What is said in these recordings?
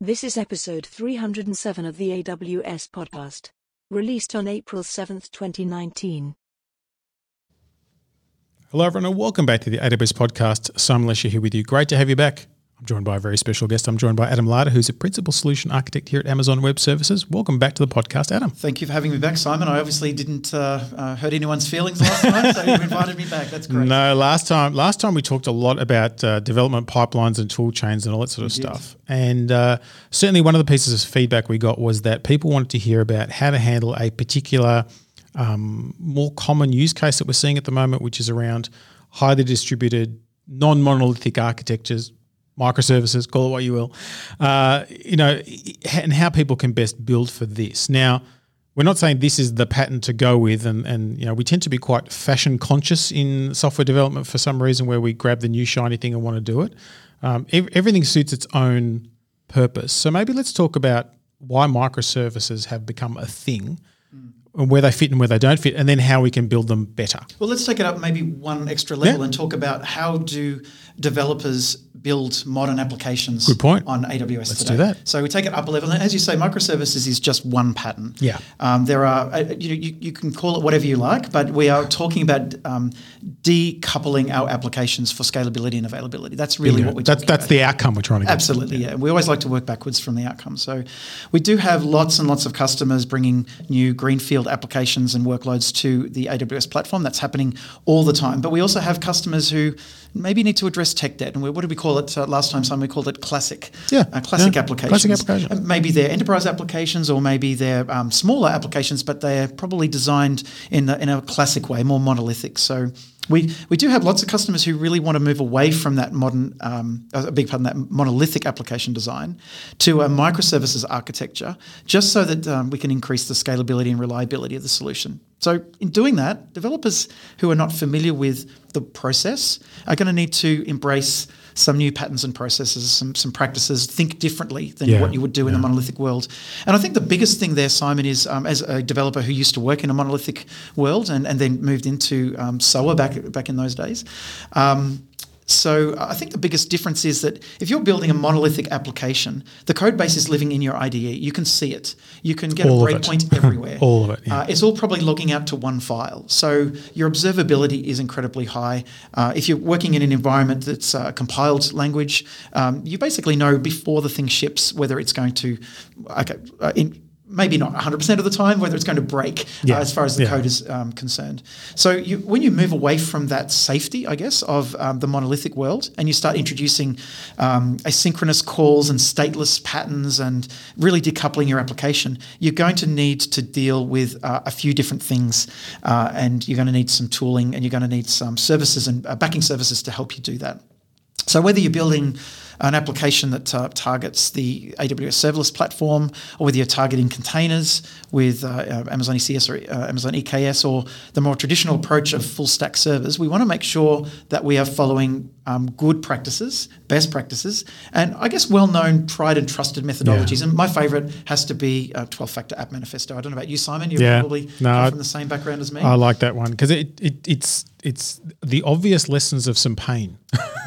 This is episode 307 of the AWS podcast, released on April 7th, 2019. Hello, everyone, and welcome back to the AWS podcast. Simon Elisha here with you. Great to have you back. I'm joined by a very special guest. I'm joined by Adam Larter, who's a principal solution architect here at Amazon Web Services. Welcome back to the podcast, Adam. Thank you for having me back, Simon. I obviously didn't uh, uh, hurt anyone's feelings last time, so you invited me back. That's great. No, last time, last time we talked a lot about uh, development pipelines and tool chains and all that sort of stuff. And uh, certainly, one of the pieces of feedback we got was that people wanted to hear about how to handle a particular, um, more common use case that we're seeing at the moment, which is around highly distributed, non-monolithic architectures, microservices, call it what you will, uh, you know, and how people can best build for this. Now, we're not saying this is the pattern to go with, and, and you know we tend to be quite fashion conscious in software development for some reason, where we grab the new shiny thing and want to do it. Um, ev- everything suits its own purpose. So maybe let's talk about why microservices have become a thing, where they fit and where they don't fit, and then how we can build them better. Well, let's take it up maybe one extra level Yeah. and talk about how do developers build modern applications Good point. on AWS Let's today. do that. So we take it up a level, and as you say, microservices is just one pattern. Yeah. Um, there are uh, you, you, you can call it whatever you like, but we are talking about um, decoupling our applications for scalability and availability. That's really what we're that's that's about. the outcome we're trying to get. Absolutely, yeah. We always like to work backwards from the outcome. So we do have lots and lots of customers bringing new greenfield applications and workloads to the AWS platform. That's happening all the time. But we also have customers who maybe need to address tech debt. And we, what did we call it uh, last time? Simon, we called it classic. Yeah, uh, classic yeah. applications. Classic application. Uh, Maybe they're enterprise applications or maybe they're um, smaller applications, but they're probably designed in a, in a classic way, more monolithic. So we, we do have lots of customers who really want to move away from that modern, um, a big pardon, that monolithic application design to a microservices architecture, just so that um, we can increase the scalability and reliability of the solution. So in doing that, developers who are not familiar with the process are going to need to embrace some new patterns and processes, some, some practices, think differently than Yeah, what you would do in the monolithic world. And I think the biggest thing there, Simon, is um, as a developer who used to work in a monolithic world and, and then moved into um, SOA back, back in those days. Um, so I think the biggest difference is that if you're building a monolithic application, the code base is living in your IDE. You can see it. You can get All a breakpoint everywhere. All of it, yeah. Uh, it's all probably logging out to one file. So your observability is incredibly high. Uh, if you're working in an environment that's uh, compiled language, um, you basically know before the thing ships whether it's going to, okay, uh, in, maybe not 100% of the time, whether it's going to break Yeah, uh, as far as the yeah. code is um, concerned. So you, when you move away from that safety, I guess, of um, the monolithic world, and you start introducing um, asynchronous calls and stateless patterns, and really decoupling your application, you're going to need to deal with uh, a few different things, uh, and you're going to need some tooling, and you're going to need some services and uh, backing services to help you do that. So whether you're building an application that uh, targets the AWS serverless platform, or whether you're targeting containers with uh, uh, Amazon ECS or uh, Amazon EKS, or the more traditional approach of full stack servers, we want to make sure that we are following um, good practices, best practices, and I guess well-known, tried and trusted methodologies. And my favorite has to be uh, 12-factor app manifesto. I don't know about you, Simon. You Yeah. probably No, from the same background as me. I like that one because it, it it's it's the obvious lessons of some pain,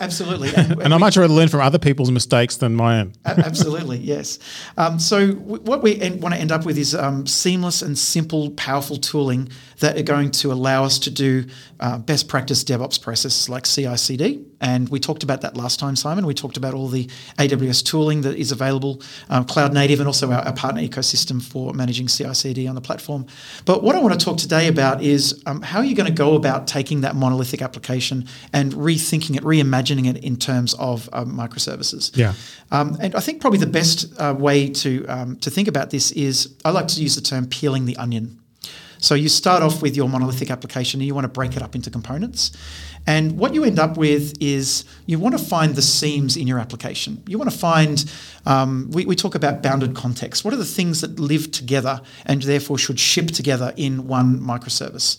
Absolutely. And, and I much rather learn from other people's mistakes than my own. Absolutely, yes. Um, so w- what we en- want to end up with is um, seamless and simple, powerful tooling that are going to allow us to do uh, best practice DevOps processes like CI/CD. And we talked about that last time, Simon. We talked about all the AWS tooling that is available, um, cloud native, and also our, our partner ecosystem for managing CI/CD on the platform. But what I want to talk today about is um, how are you going to go about taking that monolithic application and rethinking it, reimagining it in terms of um, microservices. Yeah. Um, and I think probably the best uh, way to um, to think about this is I like to use the term peeling the onion. So you start off with your monolithic application and you want to break it up into components. And what you end up with is you want to find the seams in your application. You want to find, um, we, we talk about bounded context. What are the things that live together and therefore should ship together in one microservice?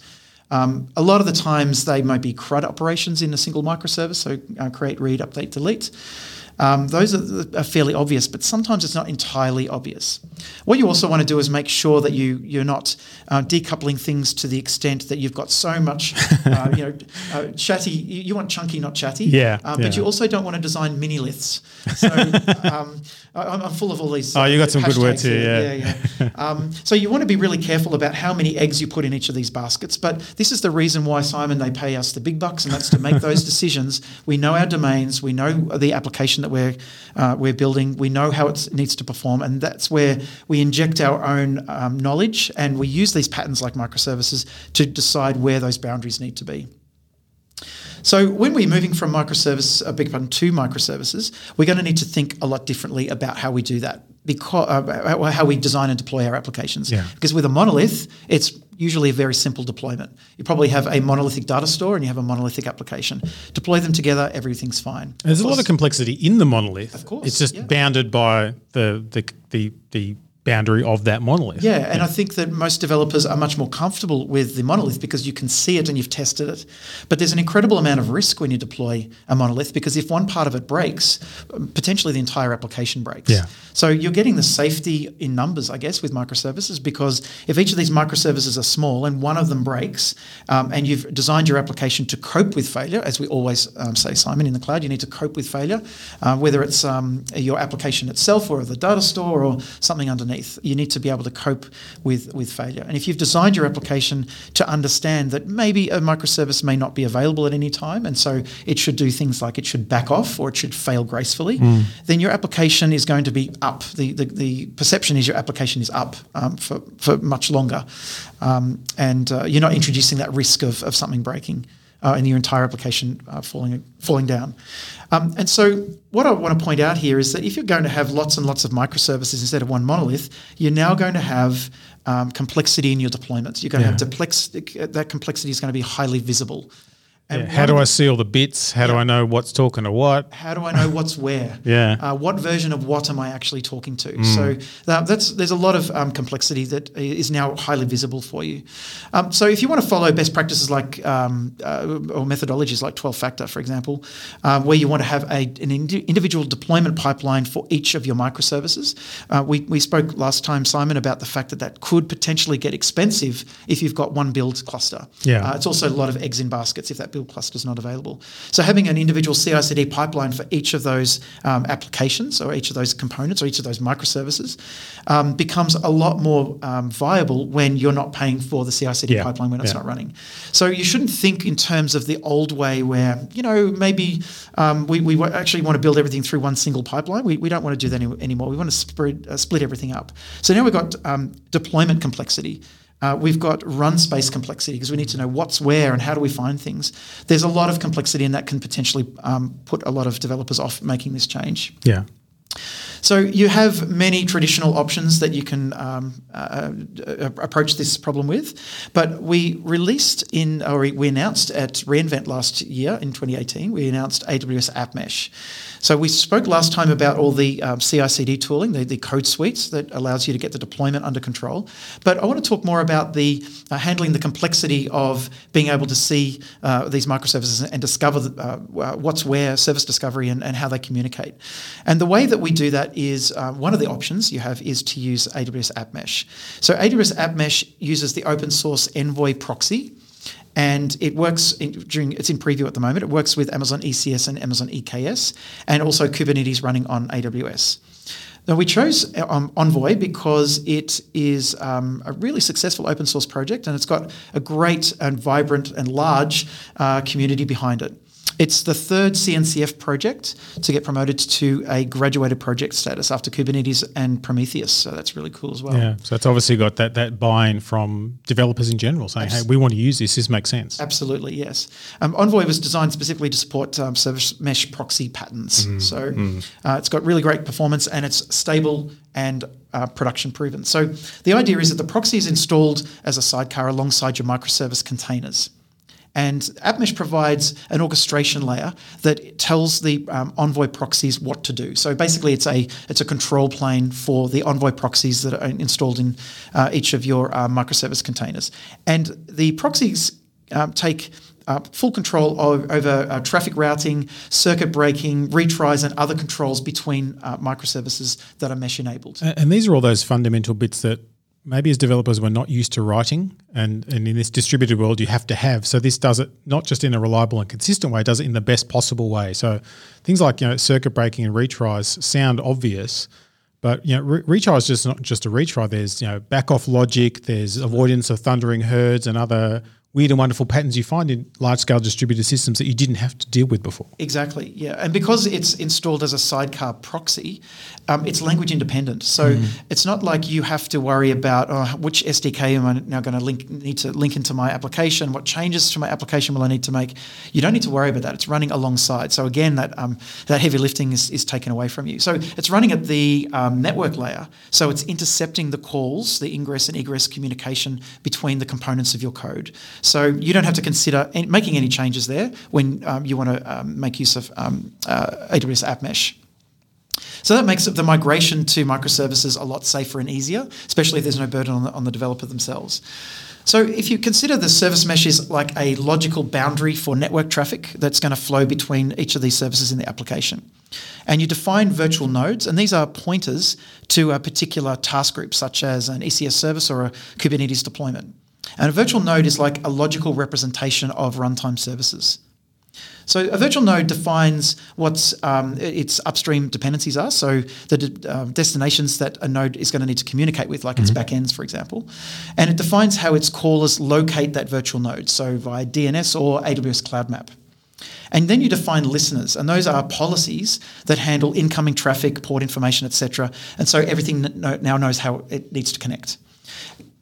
Um, a lot of the times they might be CRUD operations in a single microservice, so uh, create, read, update, delete. Um, those are, are fairly obvious, but sometimes it's not entirely obvious. What you also want to do is make sure that you you're not uh, decoupling things to the extent that you've got so much, uh, you know, uh, chatty. You, want chunky, not chatty. Yeah, Uh, yeah. But you also don't want to design mini liths. So um, I, I'm I'm full of all these. Oh, you got some good words here, Yeah, yeah. um, so you want to be really careful about how many eggs you put in each of these baskets. But this is the reason why Simon they pay us the big bucks, and that's to make those decisions. We know our domains, we know the application that we're uh, we're building, we know how it needs to perform, and that's where we inject our own um, knowledge and we use these patterns like microservices to decide where those boundaries need to be. So when we're moving from microservice, uh, big pardon, to microservices, we're going to need to think a lot differently about how we do that, because uh, how we design and deploy our applications. Yeah. Because with a monolith, it's usually a very simple deployment. You probably have a monolithic data store and you have a monolithic application. Deploy them together, everything's fine. There's a lot of complexity in the monolith. Of course, it's just yeah. bounded by the the the the boundary of that monolith. Yeah, and I think that most developers are much more comfortable with the monolith because you can see it and you've tested it. But there's an incredible amount of risk when you deploy a monolith because if one part of it breaks, potentially the entire application breaks. Yeah. So you're getting the safety in numbers, I guess, with microservices because if each of these microservices are small and one of them breaks, um, and you've designed your application to cope with failure, as we always um, say, Simon, in the cloud, you need to cope with failure, uh, whether it's um, your application itself or the data store or something underneath. You need to be able to cope with, with failure. And if you've designed your application to understand that maybe a microservice may not be available at any time, and so it should do things like it should back off or it should fail gracefully, then your application is going to be up. The, the, the perception is your application is up um, for, for much longer. Um, and uh, you're not introducing that risk of, of something breaking and your entire application uh, falling falling down. Um, and so, what I want to point out here is that if you're going to have lots and lots of microservices instead of one monolith, you're now going to have um, complexity in your deployments. You're going Yeah. to have duplex- that complexity is going to be highly visible. And Yeah, How do I see all the bits? How do I know what's talking to what? how do I know what's where? Yeah. Uh, what version of what am I actually talking to? So that, that's there's a lot of um, complexity that is now highly visible for you. Um, so if you want to follow best practices like um, uh, or methodologies like 12 factor, for example, um, where you want to have a, an indi- individual deployment pipeline for each of your microservices, uh, we, we spoke last time, Simon, about the fact that that could potentially get expensive if you've got one build cluster. Yeah. Uh, it's also a lot of eggs in baskets if that build cluster is not available. So having an individual CI/CD pipeline for each of those um, applications or each of those components or each of those microservices um, becomes a lot more um, viable when you're not paying for the CI/CD Yeah, pipeline when it's yeah. not running. So you shouldn't think in terms of the old way where you know maybe um, we, we actually want to build everything through one single pipeline. We, we don't want to do that any, anymore. We want to spread, uh, split everything up. So now we've got um, deployment complexity. Uh, we've got run space complexity because we need to know what's where and how do we find things. There's a lot of complexity, and that can potentially um, put a lot of developers off making this change. Yeah. So you have many traditional options that you can um, uh, uh, approach this problem with, but we released in or we announced at reInvent last year in 2018. We announced AWS App Mesh. So we spoke last time about all the um, CI/CD tooling, the, the code suites that allows you to get the deployment under control. But I want to talk more about the uh, handling the complexity of being able to see uh, these microservices and discover the, uh, what's where, service discovery, and, and how they communicate. And the way that we do that is uh, one of the options you have is to use AWS App Mesh. So AWS App Mesh uses the open source Envoy proxy. And it works in, during it's in preview at the moment. It works with Amazon ECS and Amazon EKS, and also Kubernetes running on AWS. Now, we chose um, Envoy because it is um, a really successful open source project and it's got a great and vibrant and large uh, community behind it. It's the third CNCF project to get promoted to a graduated project status after Kubernetes and Prometheus. So that's really cool as well. Yeah. So it's obviously got that that buy-in from developers in general saying, "Hey, we want to use this. This makes sense." Absolutely, yes. Um, Envoy was designed specifically to support um, service mesh proxy patterns. So uh, it's got really great performance and it's stable and uh, production proven. So the idea is that the proxy is installed as a sidecar alongside your microservice containers. And AppMesh provides an orchestration layer that tells the um, Envoy proxies what to do. So basically, it's a it's a control plane for the Envoy proxies that are installed in uh, each of your uh, microservice containers. And the proxies um, take uh, full control of, over uh, traffic routing, circuit breaking, retries, and other controls between uh, microservices that are mesh enabled. And these are all those fundamental bits that maybe as developers we're not used to writing and, and in this distributed world you have to have. So this does it not just in a reliable and consistent way does it in the best possible way. So things like you know circuit breaking and retries sound obvious but you know re- just not just a retry. There's you know back off logic there's avoidance of thundering herds and other weird and wonderful patterns you find in large scale distributed systems that you didn't have to deal with before. Exactly, yeah. And because it's installed as a sidecar proxy, um, it's language independent. So mm. it's not like you have to worry about oh, which SDK am I now going to link need to link into my application, what changes to my application will I need to make. You don't need to worry about that. It's running alongside. So again, that um, that heavy lifting is, is taken away from you. So it's running at the um, network layer. So it's intercepting the calls, the ingress and egress communication between the components of your code. So you don't have to consider making any changes there when um, you want to um, make use of um, uh, AWS App Mesh. So that makes the migration to microservices a lot safer and easier, especially if there's no burden on the, on the developer themselves. So if you consider the service mesh is like a logical boundary for network traffic that's going to flow between each of these services in the application. And you define virtual nodes, and these are pointers to a particular task group, such as an ECS service or a Kubernetes deployment. And a virtual node is like a logical representation of runtime services. So a virtual node defines what um, its upstream dependencies are. So the de- uh, destinations that a node is going to need to communicate with, like mm-hmm. its backends, for example, and it defines how its callers locate that virtual node. So via DNS or AWS Cloud Map. And then you define listeners, and those are policies that handle incoming traffic, port information, etc. And so everything now knows how it needs to connect.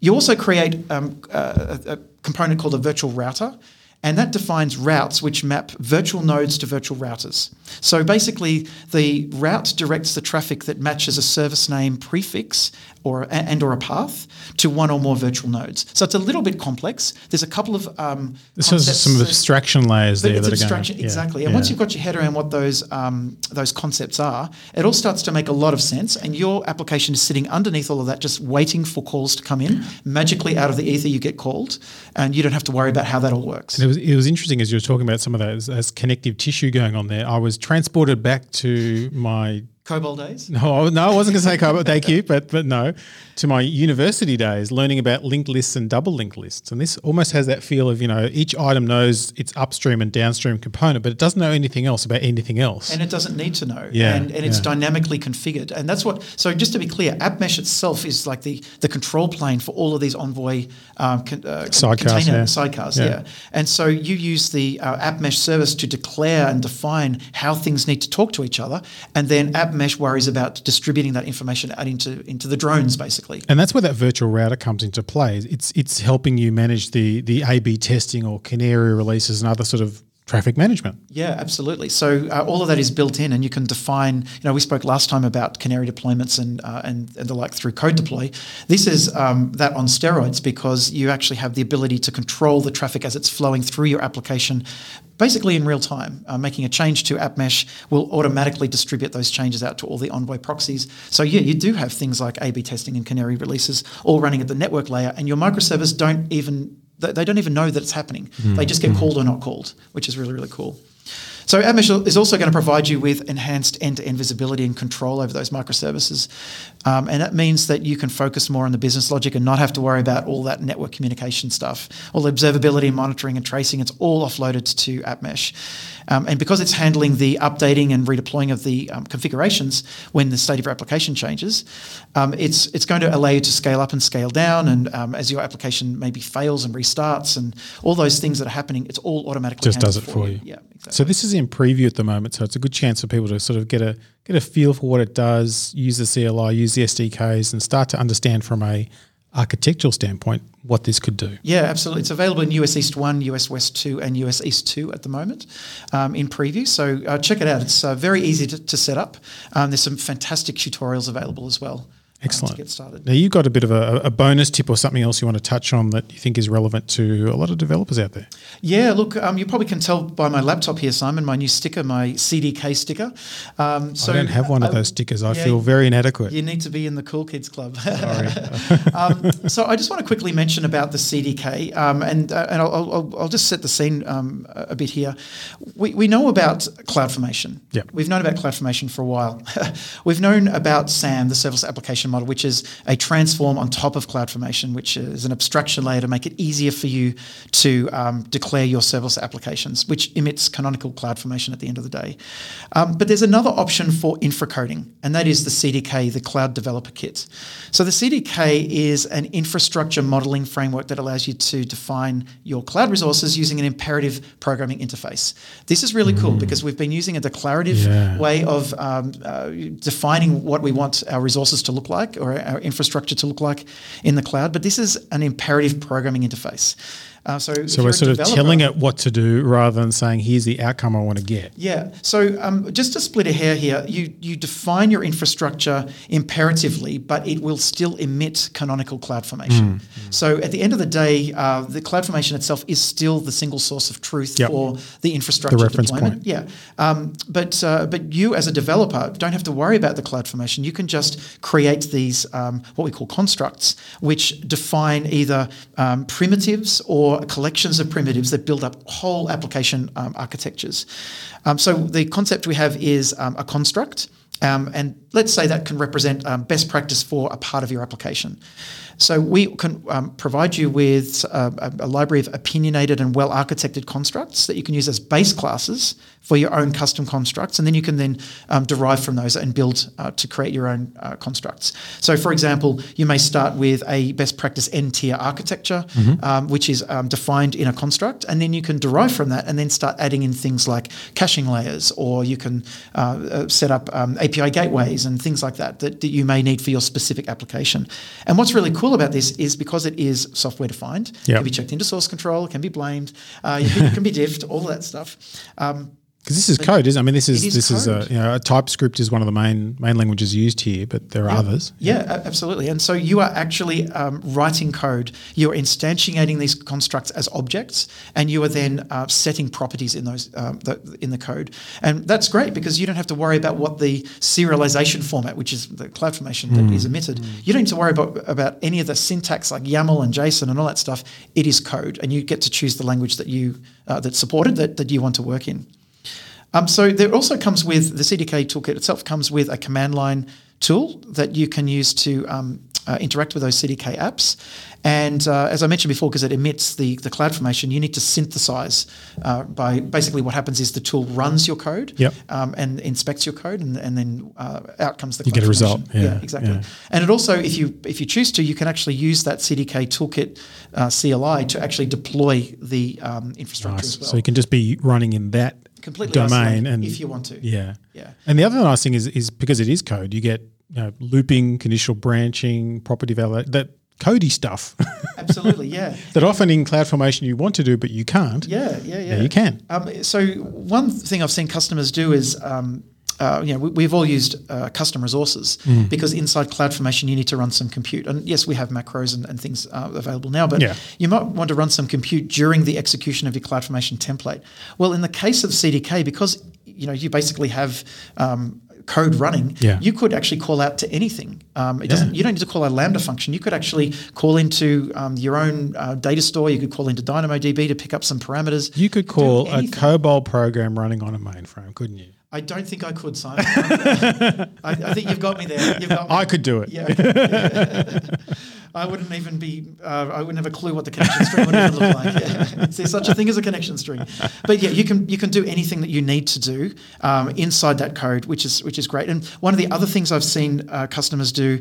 You also create um, a, a component called a virtual router, and that defines routes which map virtual nodes to virtual routers. So basically, the route directs the traffic that matches a service name prefix or and or a path to one or more virtual nodes. So it's a little bit complex. There's a couple of um, this has some abstraction layers there. It's that abstraction, going, exactly. Yeah, and yeah. once you've got your head around what those um, those concepts are, it all starts to make a lot of sense. And your application is sitting underneath all of that, just waiting for calls to come in. Magically, out of the ether, you get called, and you don't have to worry about how that all works. Was it was interesting as you were talking about some of that as, as connective tissue going on there. I was transported back to my COBOL days? No, no, I wasn't going to say COBOL. thank you, but but no, to my university days, learning about linked lists and double linked lists, and this almost has that feel of you know each item knows its upstream and downstream component, but it doesn't know anything else about anything else, and it doesn't need to know. Yeah, and, and it's yeah. dynamically configured, and that's what. So just to be clear, AppMesh itself is like the the control plane for all of these Envoy um, con, uh, sidecars, container yeah. sidecars. Yeah. yeah, and so you use the uh, AppMesh service to declare and define how things need to talk to each other, and then AppMesh worries about distributing that information out into into the drones, basically. And that's where that virtual router comes into play. It's it's helping you manage the the A/B testing or canary releases and other sort of traffic management. Yeah, absolutely. So uh, all of that is built in, and you can define. You know, we spoke last time about canary deployments and uh, and, and the like through code deploy. This is um, that on steroids because you actually have the ability to control the traffic as it's flowing through your application. Basically, in real time, uh, making a change to App Mesh will automatically distribute those changes out to all the Envoy proxies. So, yeah, you do have things like A B testing and canary releases all running at the network layer, and your microservice don't even they don't even know that it's happening. Mm. They just get mm. called or not called, which is really, really cool. So AppMesh is also going to provide you with enhanced end-to-end visibility and control over those microservices. Um, and that means that you can focus more on the business logic and not have to worry about all that network communication stuff. All the observability, and monitoring, and tracing, it's all offloaded to AppMesh. Um, and because it's handling the updating and redeploying of the um, configurations when the state of your application changes, um, it's it's going to allow you to scale up and scale down. And um, as your application maybe fails and restarts and all those things that are happening, it's all automatically just does it for you. you. Yeah, exactly. So this is in preview at the moment, so it's a good chance for people to sort of get a get a feel for what it does, use the CLI, use the SDKs, and start to understand from a architectural standpoint what this could do. Yeah, absolutely. It's available in US East 1, US West 2, and US East 2 at the moment um, in preview. So uh, check it out. It's uh, very easy to, to set up. Um, there's some fantastic tutorials available as well. Excellent. get started. Now you've got a bit of a, a bonus tip or something else you want to touch on that you think is relevant to a lot of developers out there. Yeah, look, um, you probably can tell by my laptop here, Simon, my new sticker, my CDK sticker. Um, so I don't have one of I- those stickers. I yeah, feel very inadequate. You need to be in the Cool Kids Club. um, so I just want to quickly mention about the CDK, um, and uh, and I'll, I'll, I'll just set the scene um, a bit here. We, we know about CloudFormation. Yep. We've known about CloudFormation for a while. We've known about SAM, the Serverless Application Model, which is a transform on top of CloudFormation, which is an abstraction layer to make it easier for you to um, declare your serverless applications, which emits canonical CloudFormation at the end of the day. Um, but there's another option for infracoding, and that is the CDK, the Cloud Developer Kit. So the CDK is an infrastructure modeling framework that allows you to define your cloud resources using an imperative programming interface. This is really cool because we've been using a declarative Yeah. way of um, uh, defining what we want our resources to look like or our infrastructure to look like in the cloud. But this is an imperative programming interface. Uh, so So we're sort of telling it what to do rather than saying, here's the outcome I want to get. yeah. So um, just to split a hair here, you you define your infrastructure imperatively, but it will still emit canonical cloud formation. So at the end of the day, uh, the cloud formation itself is still the single source of truth Yep. for the infrastructure The reference deployment. point. Yeah. Um, but uh, but you as a developer don't have to worry about the cloud formation. You can just create these um, what we call constructs, which define either um, primitives or collections of primitives that build up whole application um, architectures. Um, so the concept we have is um, a construct. Um, and let's say that can represent um, best practice for a part of your application. So we can um, provide you with uh, a, a library of opinionated and well architected constructs that you can use as base classes for your own custom constructs, and then you can then um, derive from those and build uh, to create your own uh, constructs. So, for example, you may start with a best practice n tier architecture, um, which is um, defined in a construct, and then you can derive from that and then start adding in things like caching layers, or you can uh, uh, set up um, API gateways and things like that, that that you may need for your specific application. And what's really cool about this is because it is software defined, it Yep. can be checked into source control, it can be blamed, uh, it can be diffed, all that stuff. Um, Because this is code, isn't it? I mean, this is, is this is a, you know, a TypeScript is one of the main main languages used here, but there are others. Yeah, a- absolutely. And so you are actually um, writing code. You are instantiating these constructs as objects, and you are then uh, setting properties in those um, the, in the code. And that's great because you don't have to worry about what the serialization format, which is the CloudFormation that is emitted. You don't need to worry about about any of the syntax like YAML and JSON and all that stuff. It is code, and you get to choose the language that you uh, that's supported that, that you want to work in. Um, so there also comes with the CDK toolkit itself comes with a command line tool that you can use to um, uh, interact with those CDK apps. And uh, as I mentioned before, because it emits the, the cloud formation, you need to synthesize uh, by basically what happens is the tool runs your code Yep. um, and inspects your code, and, and then uh, out comes the You get a result. CloudFormation. Yeah, exactly. yeah. And it also, if you if you choose to, you can actually use that CDK toolkit uh, CLI to actually deploy the um, infrastructure Nice. as well. So you can just be running in that Completely domain, and if you want to. Yeah, Yeah. And the other nice thing is is because it is code, you get you know, looping, conditional branching, property validation, that Cody stuff Absolutely, yeah. that often in CloudFormation you want to do but you can't. Yeah, yeah, yeah. Yeah, you can. Um, so one thing I've seen customers do is, um, uh, you know, we, we've all used uh, custom resources Mm. because inside CloudFormation you need to run some compute. And yes, we have macros and, and things uh, available now, but Yeah. you might want to run some compute during the execution of your CloudFormation template. Well, in the case of CDK, because you know you basically have um, code running, Yeah. you could actually call out to anything. Um, it doesn't. You don't need to call a Lambda function. You could actually call into um, your own uh, data store. You could call into DynamoDB to pick up some parameters. You could call a. COBOL program running on a mainframe, couldn't you? I don't think I could, Simon. I, I think you've got me there. Got me. I could do it. Yeah. I wouldn't even be. Uh, I wouldn't have a clue what the connection string would even look like. Yeah. Is there such a thing as a connection string? But yeah, you can you can do anything that you need to do um, inside that code, which is which is great. And one of the other things I've seen uh, customers do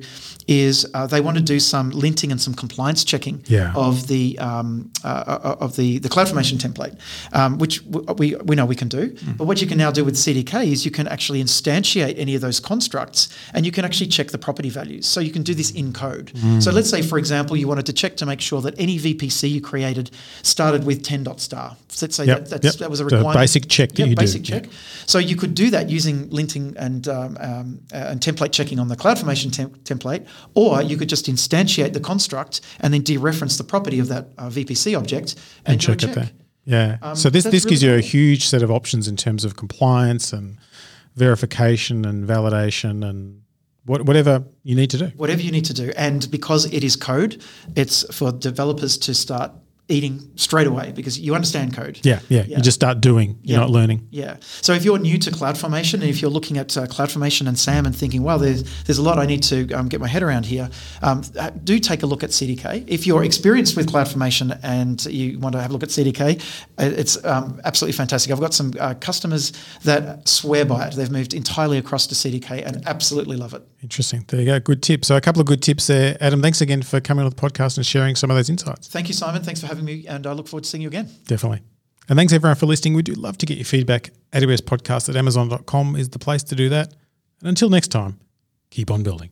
is uh, they want to do some linting and some compliance checking Yeah. of the um, uh, uh, of the the CloudFormation template, um, which w- we we know we can do. But what you can now do with CDK is you can actually instantiate any of those constructs, and you can actually check the property values. So you can do this in code. So let's say say, for example, you wanted to check to make sure that any VPC you created started with 10 dot star. So let's say Yep, that, that's, yep. that was a The requirement. basic check that do, basic check. So you could do that using linting and um, um, and template checking on the CloudFormation tem- template, or you could just instantiate the construct and then dereference the property of that uh, VPC object and, and a check it there. Yeah. Um, so this this gives really you a huge set of options in terms of compliance and verification and validation and what, whatever you need to do. whatever you need to do. And because it is code, it's for developers to start eating straight away because you understand code. Yeah, yeah. Yeah. You just start doing. You're Yeah. not learning. Yeah. So if you're new to CloudFormation and if you're looking at uh, CloudFormation and SAM and thinking, well, there's, there's a lot I need to um, get my head around here, um, uh, do take a look at CDK. If you're experienced with CloudFormation and you want to have a look at CDK, uh, it's um, absolutely fantastic. I've got some uh, customers that swear by it. They've moved entirely across to CDK and absolutely love it. Interesting. There you go. Good tip. So a couple of good tips there. Adam, thanks again for coming on the podcast and sharing some of those insights. Thank you, Simon. Thanks for having me, and I look forward to seeing you again. Definitely. And thanks everyone for listening. We do love to get your feedback. AWS podcast at amazon.com is the place to do that. And until next time, keep on building.